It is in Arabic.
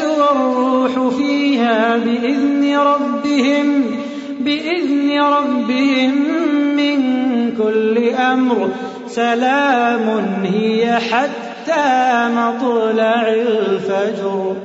والروح فيها بإذن ربهم بإذن ربهم من كل أمر. سلام هي حتى مطلع الفجر.